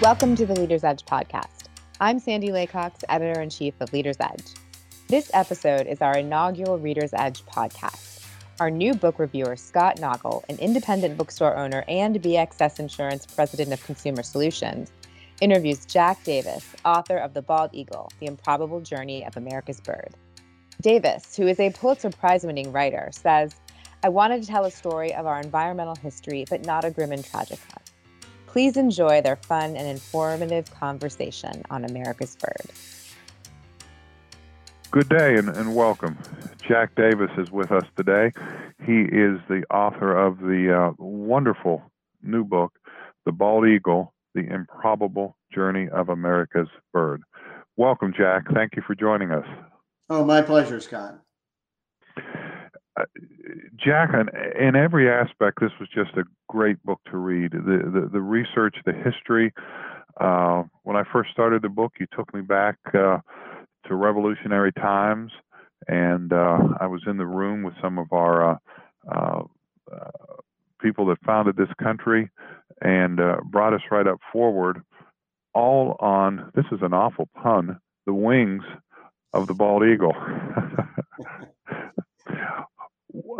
Welcome to the Leader's Edge podcast. I'm Sandy Laycox, editor in chief of Leader's Edge. This episode is our inaugural Reader's Edge podcast. Our new book reviewer, Scott Naugle, an independent bookstore owner and BXS Insurance president of Consumer Solutions, interviews Jack Davis, author of The Bald Eagle The Improbable Journey of America's Bird. Davis, who is a Pulitzer Prize winning writer, says, I wanted to tell a story of our environmental history, but not a grim and tragic one. Please enjoy their fun and informative conversation on America's Bird. Good day and, and, welcome. Jack Davis is with us today. He is the author of the uh, wonderful new book, The Bald Eagle The Improbable Journey of America's Bird. Welcome, Jack. Thank you for joining us. Oh, my pleasure, Scott. Uh, Jack, in, every aspect, this was just a great book to read. The the, the research, the history. Uh, when I first started the book, you took me back uh, to revolutionary times, and uh, I was in the room with some of our uh, uh, people that founded this country and brought us right up forward, all on this is an awful pun, the wings of the bald eagle.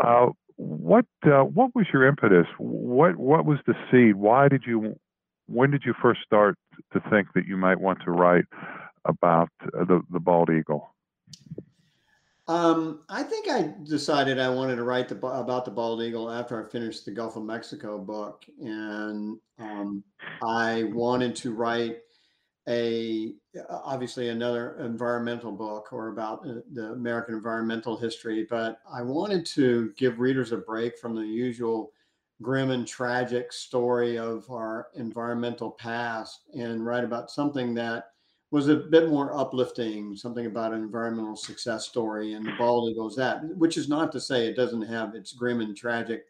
Uh, what uh, what was your impetus? What what was the seed? Why did you? When did you first start to think that you might want to write about uh, the the bald eagle? Um, I think I decided I wanted to write the, about the bald eagle after I finished the Gulf of Mexico book, and um, I wanted to write a obviously another environmental book or about uh, the American environmental history, but I wanted to give readers a break from the usual grim and tragic story of our environmental past and write about something that was a bit more uplifting, something about an environmental success story. And the bald eagle's that, which is not to say it doesn't have its grim and tragic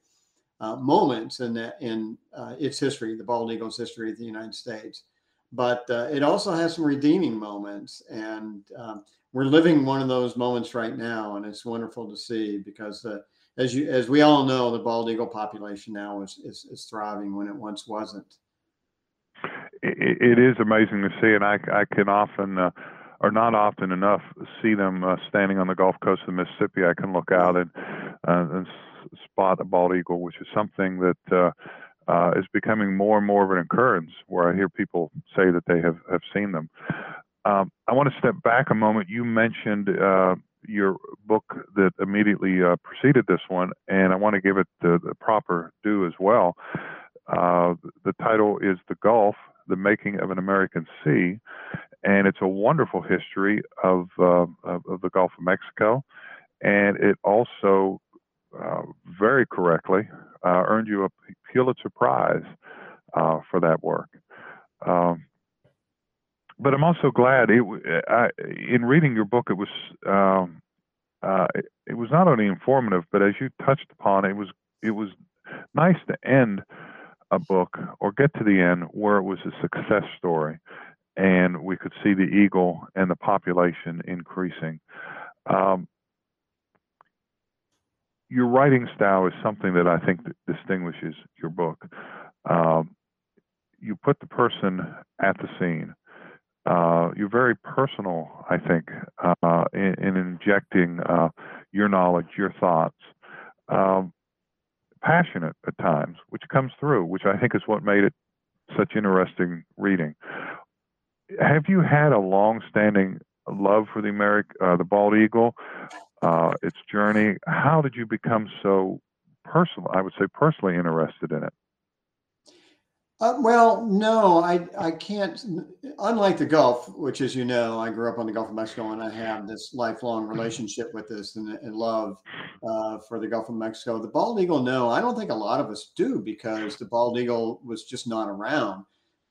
uh, moments in that in uh, its history, the bald eagle's history of the United States but uh, it also has some redeeming moments and um, we're living one of those moments right now and it's wonderful to see because uh, as you as we all know the bald eagle population now is is, is thriving when it once wasn't. It, it is amazing to see and i, I can often uh, or not often enough see them uh, standing on the gulf coast of mississippi. I can look out and uh, and spot a bald eagle which is something that uh, is becoming more and more of an occurrence where I hear people say that they have, have seen them. Um, I want to step back a moment. You mentioned uh, your book that immediately uh, preceded this one, and I want to give it the, the proper due as well. Uh, the title is The Gulf The Making of an American Sea, and it's a wonderful history of, uh, of, of the Gulf of Mexico. And it also uh, very correctly uh, earned you a Pulitzer Prize uh, for that work. Um, but I'm also glad it, I, in reading your book, it was um, uh, it, was not only informative, but as you touched upon, it was it was nice to end a book or get to the end where it was a success story, and we could see the eagle and the population increasing. Um, your writing style is something that I think that distinguishes your book. Um, you put the person at the scene. Uh, you're very personal, I think, uh, in, in, injecting uh, your knowledge, your thoughts. Um, passionate at times, which comes through, which I think is what made it such interesting reading. Have you had a long-standing love for the American, uh, the bald eagle, uh, its journey. How did you become so personal? I would say personally interested in it. Uh, well, no, I I can't. Unlike the Gulf, which, as you know, I grew up on the Gulf of Mexico, and I have this lifelong relationship with this and, and love uh, for the Gulf of Mexico. The bald eagle, no, I don't think a lot of us do because the bald eagle was just not around.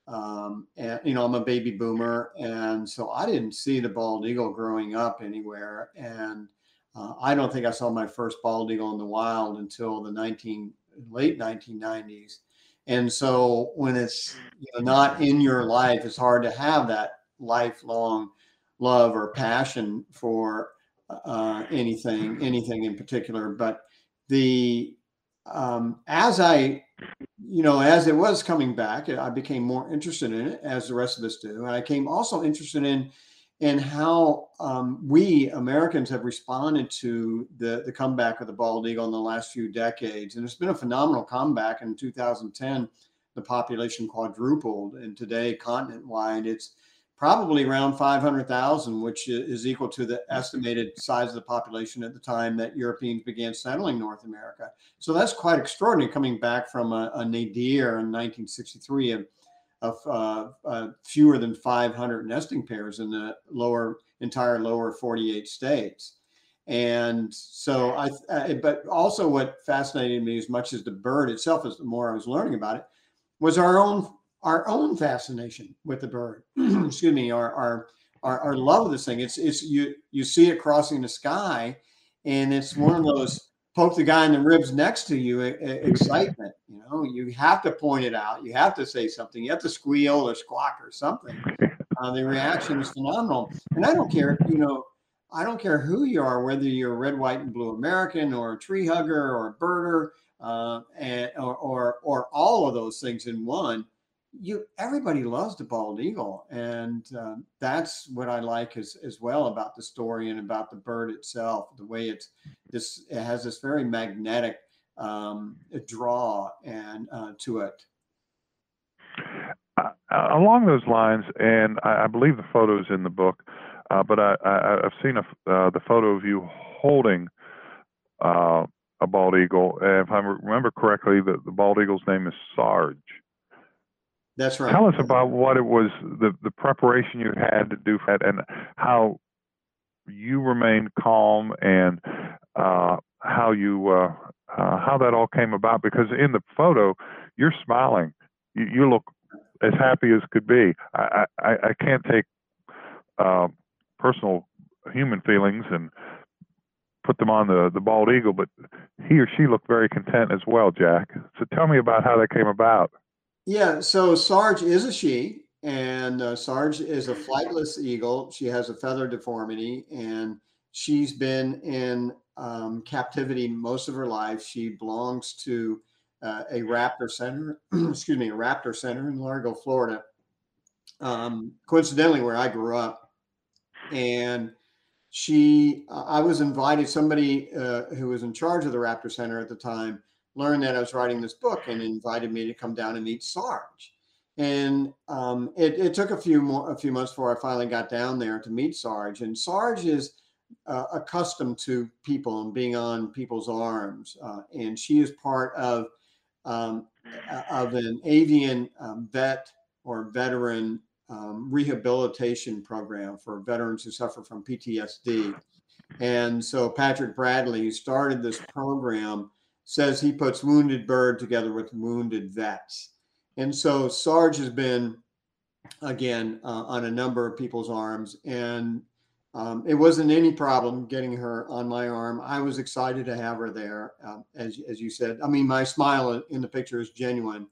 Um, and you know, I'm a baby boomer, and so I didn't see the bald eagle growing up anywhere. And uh, I don't think I saw my first bald eagle in the wild until the 19 late 1990s. And so when it's you know, not in your life, it's hard to have that lifelong love or passion for uh, anything, anything in particular. But the um, as I you know, as it was coming back, I became more interested in it, as the rest of us do, and I came also interested in in how um, we Americans have responded to the the comeback of the bald eagle in the last few decades, and it's been a phenomenal comeback. In 2010, the population quadrupled, and today, continent wide, it's probably around 500,000, which is equal to the estimated size of the population at the time that Europeans began settling North America. So that's quite extraordinary coming back from a, a nadir in 1963 of, of uh, uh, fewer than 500 nesting pairs in the lower entire lower 48 states. And so I, uh, but also what fascinated me as much as the bird itself, as the more I was learning about it, was our own our own fascination with the bird. Excuse me, our, our our our love of this thing. It's it's you you see it crossing the sky, and it's one of those poke the guy in the ribs next to you excitement. You know, you have to point it out. You have to say something. You have to squeal or squawk or something. Uh, the reaction is phenomenal, and I don't care. You know, I don't care who you are, whether you're a red, white, and blue American or a tree hugger or a birder, uh, and or, or or all of those things in one you everybody loves the bald eagle and uh, that's what i like as, as well about the story and about the bird itself the way it's this it has this very magnetic um, draw and uh, to it. Uh, along those lines and I, I, believe the photos in the book uh, but I, have seen a, uh, the photo of you holding uh, a bald eagle if i remember correctly the, the bald eagle's name is sarge that's right. Tell us about what it was, the, the preparation you had to do for that, and how you remained calm and uh, how you uh, uh, how that all came about. Because in the photo, you're smiling. You, you look as happy as could be. I I, I can't take uh, personal human feelings and put them on the the bald eagle, but he or she looked very content as well, Jack. So tell me about how that came about. Yeah, so Sarge is a she, and uh, Sarge is a flightless eagle. She has a feather deformity, and she's been in um, captivity most of her life. She belongs to uh, a raptor center, excuse me, a raptor center in Largo, Florida. Um, coincidentally, where I grew up, and she, I was invited. Somebody uh, who was in charge of the raptor center at the time learned that I was writing this book and invited me to come down and meet Sarge. And um, it, it, took a few more a few months before I finally got down there to meet Sarge. And Sarge is uh, accustomed to people and being on people's arms, uh, and she is part of um, of an avian um, vet or veteran um, rehabilitation program for veterans who suffer from PTSD. And so Patrick Bradley, who started this program, says he puts wounded bird together with wounded vets. And so Sarge has been, again, uh, on a number of people's arms. And um, it wasn't any problem getting her on my arm. I was excited to have her there, um, as, as you said. I mean, my smile in the picture is genuine.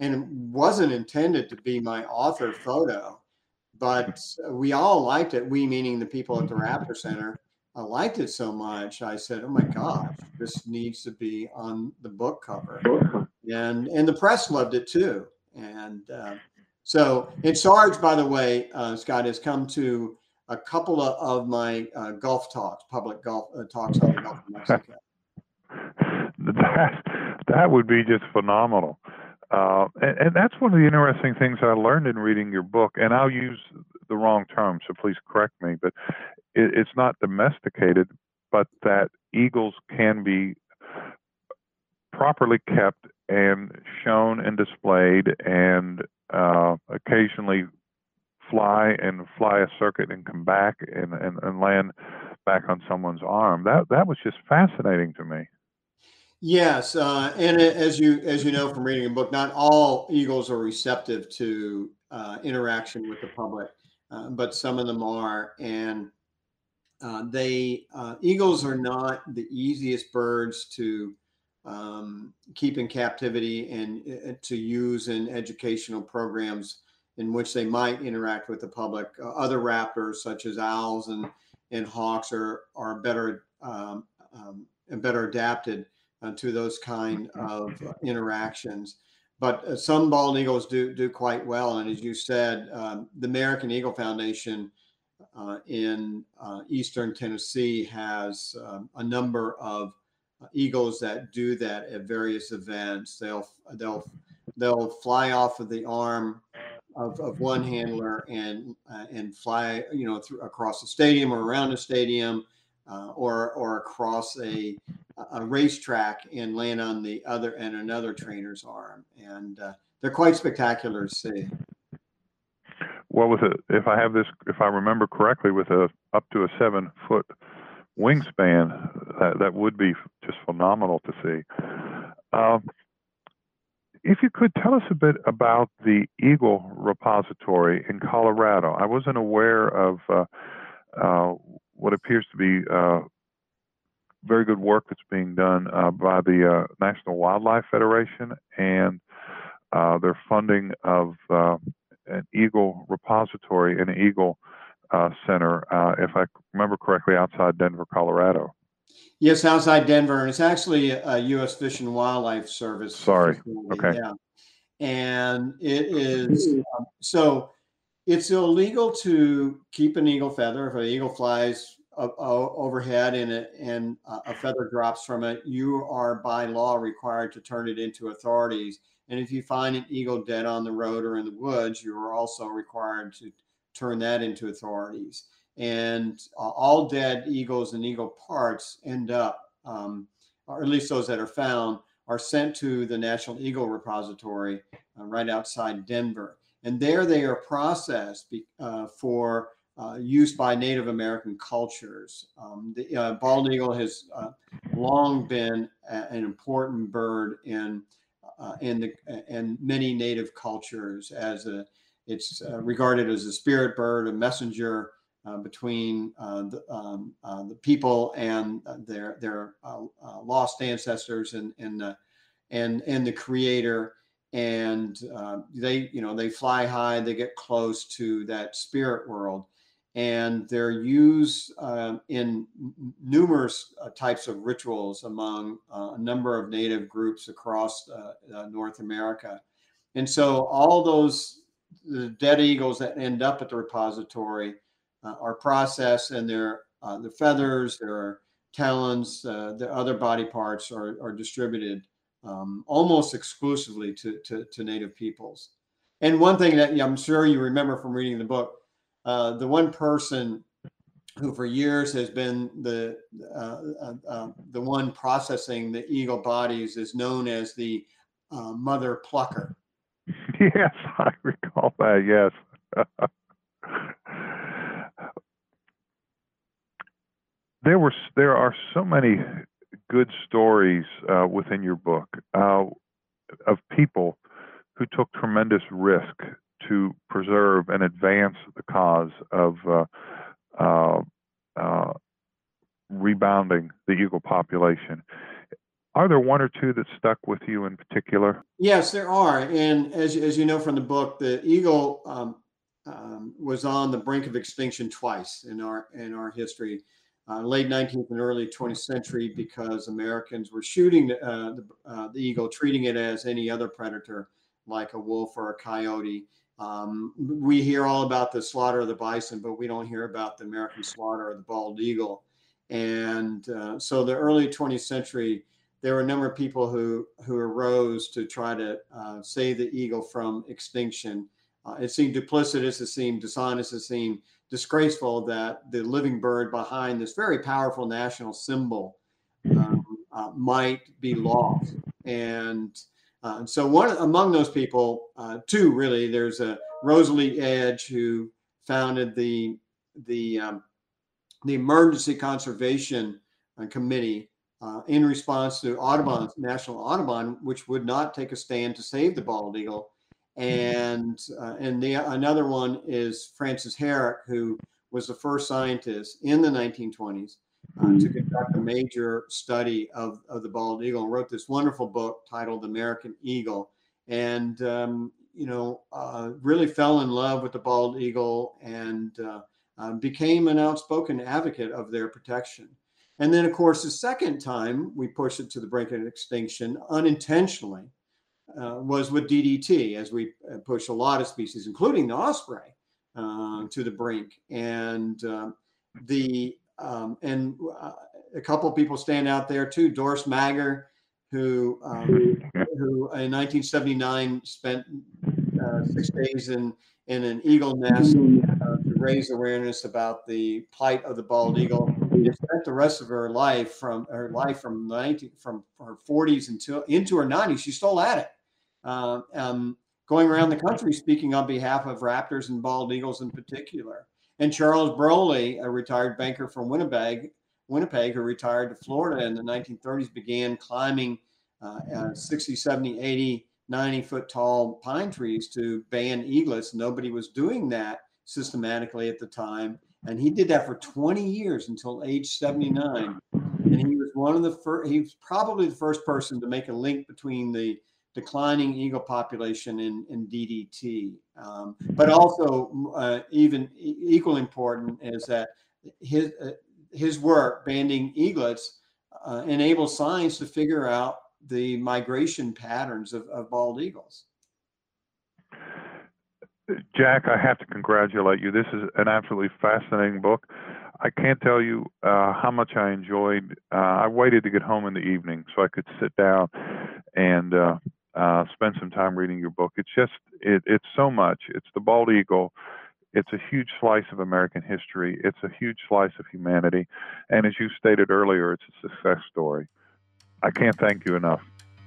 And it wasn't intended to be my author photo, but we all liked it. We, meaning the people at the Raptor Center, I liked it so much. I said, "Oh my gosh, this needs to be on the book cover," and and the press loved it too. And uh, so, and Sarge, by the way, uh, Scott has come to a couple of, of my uh, Gulf talks, public Gulf uh, talks on the Gulf of Mexico. that that would be just phenomenal. Uh, and, and, that's one of the interesting things I learned in reading your book. And I'll use the wrong term, so please correct me. But it, it's not domesticated, but that eagles can be properly kept and shown and displayed and uh, occasionally fly and fly a circuit and come back and, and, and land back on someone's arm. That that was just fascinating to me. Yes, uh, and as you as you know from reading a book, not all eagles are receptive to uh, interaction with the public, uh, but some of them are. And uh, they uh, eagles are not the easiest birds to um, keep in captivity and uh, to use in educational programs in which they might interact with the public. Uh, other raptors, such as owls and and hawks, are are better um, um, and better adapted uh, to those kind of interactions. but uh, some bald eagles do do quite well. And as you said, um, the American Eagle Foundation in uh, eastern Tennessee has um, a number of uh, eagles that do that at various events. They'll they'll they'll fly off of the arm of, of one handler and uh, and fly you know through across the stadium or around the stadium uh, or or across a a racetrack and land on the other and another trainer's arm and uh, they're quite spectacular to see well with a if i have this if i remember correctly with a up to a seven foot wingspan that, that would be just phenomenal to see. Um, if you could tell us a bit about the Eagle Repository in Colorado, I wasn't aware of uh, uh, what appears to be uh, very good work that's being done uh, by the uh, National Wildlife Federation and uh, their funding of an Eagle Repository and Eagle Center, if I remember correctly, outside Denver, Colorado. Yes, outside Denver, and it's actually a U.S. Fish and Wildlife Service. Sorry. Facility. Okay. Yeah, and it is um, so. It's illegal to keep an eagle feather if an eagle flies overhead and it, and a feather drops from it. You are by law required to turn it into authorities. And if you find an eagle dead on the road or in the woods, you are also required to turn that into authorities and uh, all dead eagles and eagle parts end up, um, or at least those that are found, are sent to the National Eagle Repository uh, right outside Denver. And there they are processed be, uh, for uh, use by Native American cultures. Um, the uh, bald eagle has uh, long been a, an important bird in in the in many Native cultures as a it's regarded as a spirit bird, a messenger, uh, between uh, the, um, uh, the people and their their lost ancestors and and and and the creator. And they you know they fly high they get close to that spirit world and they're used uh, in numerous uh, types of rituals among uh, a number of native groups across North America. And so all those the dead eagles that end up at the repository uh, are processed and their uh, the feathers, their talons, uh, the other body parts are, are distributed um, almost exclusively to, to, to, native peoples. And one thing that I'm sure you remember from reading the book, uh, the one person who for years has been the uh, uh, uh the one processing the eagle bodies is known as the mother plucker. Yes, I recall that. Yes. there were there are so many good stories uh, within your book uh, of people who took tremendous risk to preserve and advance the cause of uh, uh, uh rebounding the eagle population. Are there one or two that stuck with you in particular? Yes, there are. And as, as you know from the book, the eagle um, um, was on the brink of extinction twice in our in our history uh, late 19th and early 20th century because Americans were shooting uh, the, uh, the, eagle, treating it as any other predator like a wolf or a coyote. Um, we hear all about the slaughter of the bison, but we don't hear about the American slaughter of the bald eagle. And uh, so, the early 20th century, there were a number of people who who arose to try to uh, save the eagle from extinction. Uh, it seemed duplicitous, it seemed dishonest, it seemed disgraceful that the living bird behind this very powerful national symbol um, uh, might be lost. And, uh, so one among those people, uh, two really, there's a Rosalie Edge who founded the the um, the Emergency Conservation uh, Committee uh, in response to Audubon's National Audubon, which would not take a stand to save the bald eagle. And uh, and the another one is Francis Herrick, who was the first scientist in the 1920s uh, to conduct a major study of, of the bald eagle and wrote this wonderful book titled American Eagle, and um, you know uh, really fell in love with the bald eagle and uh, uh, became an outspoken advocate of their protection. And then, of course, the second time we pushed it to the brink of extinction unintentionally uh, was with DDT as we uh, push a lot of species, including the osprey, uh, to the brink. And um, the um, and uh, a couple of people stand out there too. Doris Mager, who um, who in 1979 spent uh, six days in in an eagle nest uh, to raise awareness about the plight of the bald eagle. She spent the rest of her life from her life from 19 from her 40s until into her 90s. She's still at it, uh, um, going around the country speaking on behalf of raptors and bald eagles in particular. And Charles Broley, a retired banker from Winnipeg, Winnipeg, who retired to Florida in the 1930s, began climbing uh, uh, 60, 70, 80, 90 foot tall pine trees to ban eaglets. Nobody was doing that systematically at the time. And he did that for 20 years until age 79. And he was one of the first, he was probably the first person to make a link between the declining eagle population in, in DDT. Um, but also, uh, even equally important is that his, uh, his work banding eaglets uh, enables science to figure out the migration patterns of, of bald eagles. Jack, I have to congratulate you. This is an absolutely fascinating book. I can't tell you uh, how much I enjoyed. Uh, I waited to get home in the evening so I could sit down and uh, uh spend some time reading your book. It's just, it, it's so much. It's the bald eagle. It's a huge slice of American history. It's a huge slice of humanity. And as you stated earlier, it's a success story. I can't thank you enough.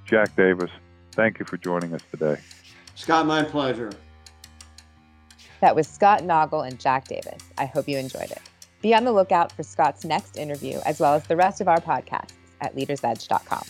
Jack Davis, thank you for joining us today. Scott, my pleasure. That was Scott Naugle and Jack Davis. I hope you enjoyed it. Be on the lookout for Scott's next interview, as well as the rest of our podcasts at leadersedge.com.